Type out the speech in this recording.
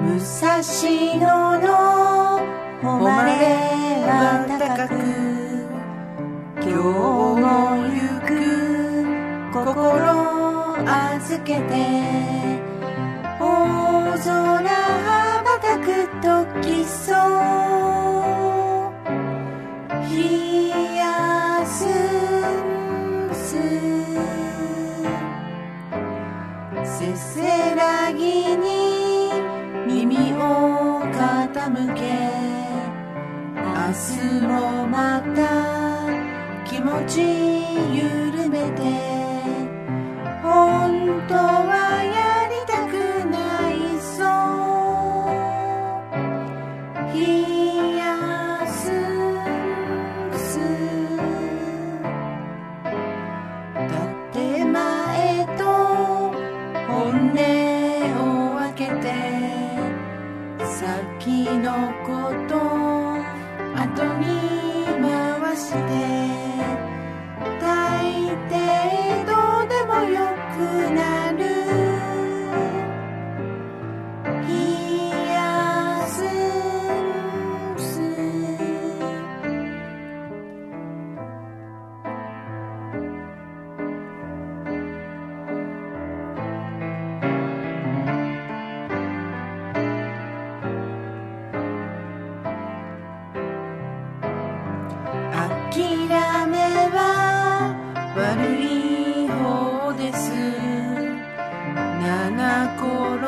武蔵野の誉れは高く今日も行く心預けて大空羽ばたく時そう。冷やすすせせらぎに向け。明日もまた気持ち緩めて。本当は先のこと後に回して諦めは悪い方です。七転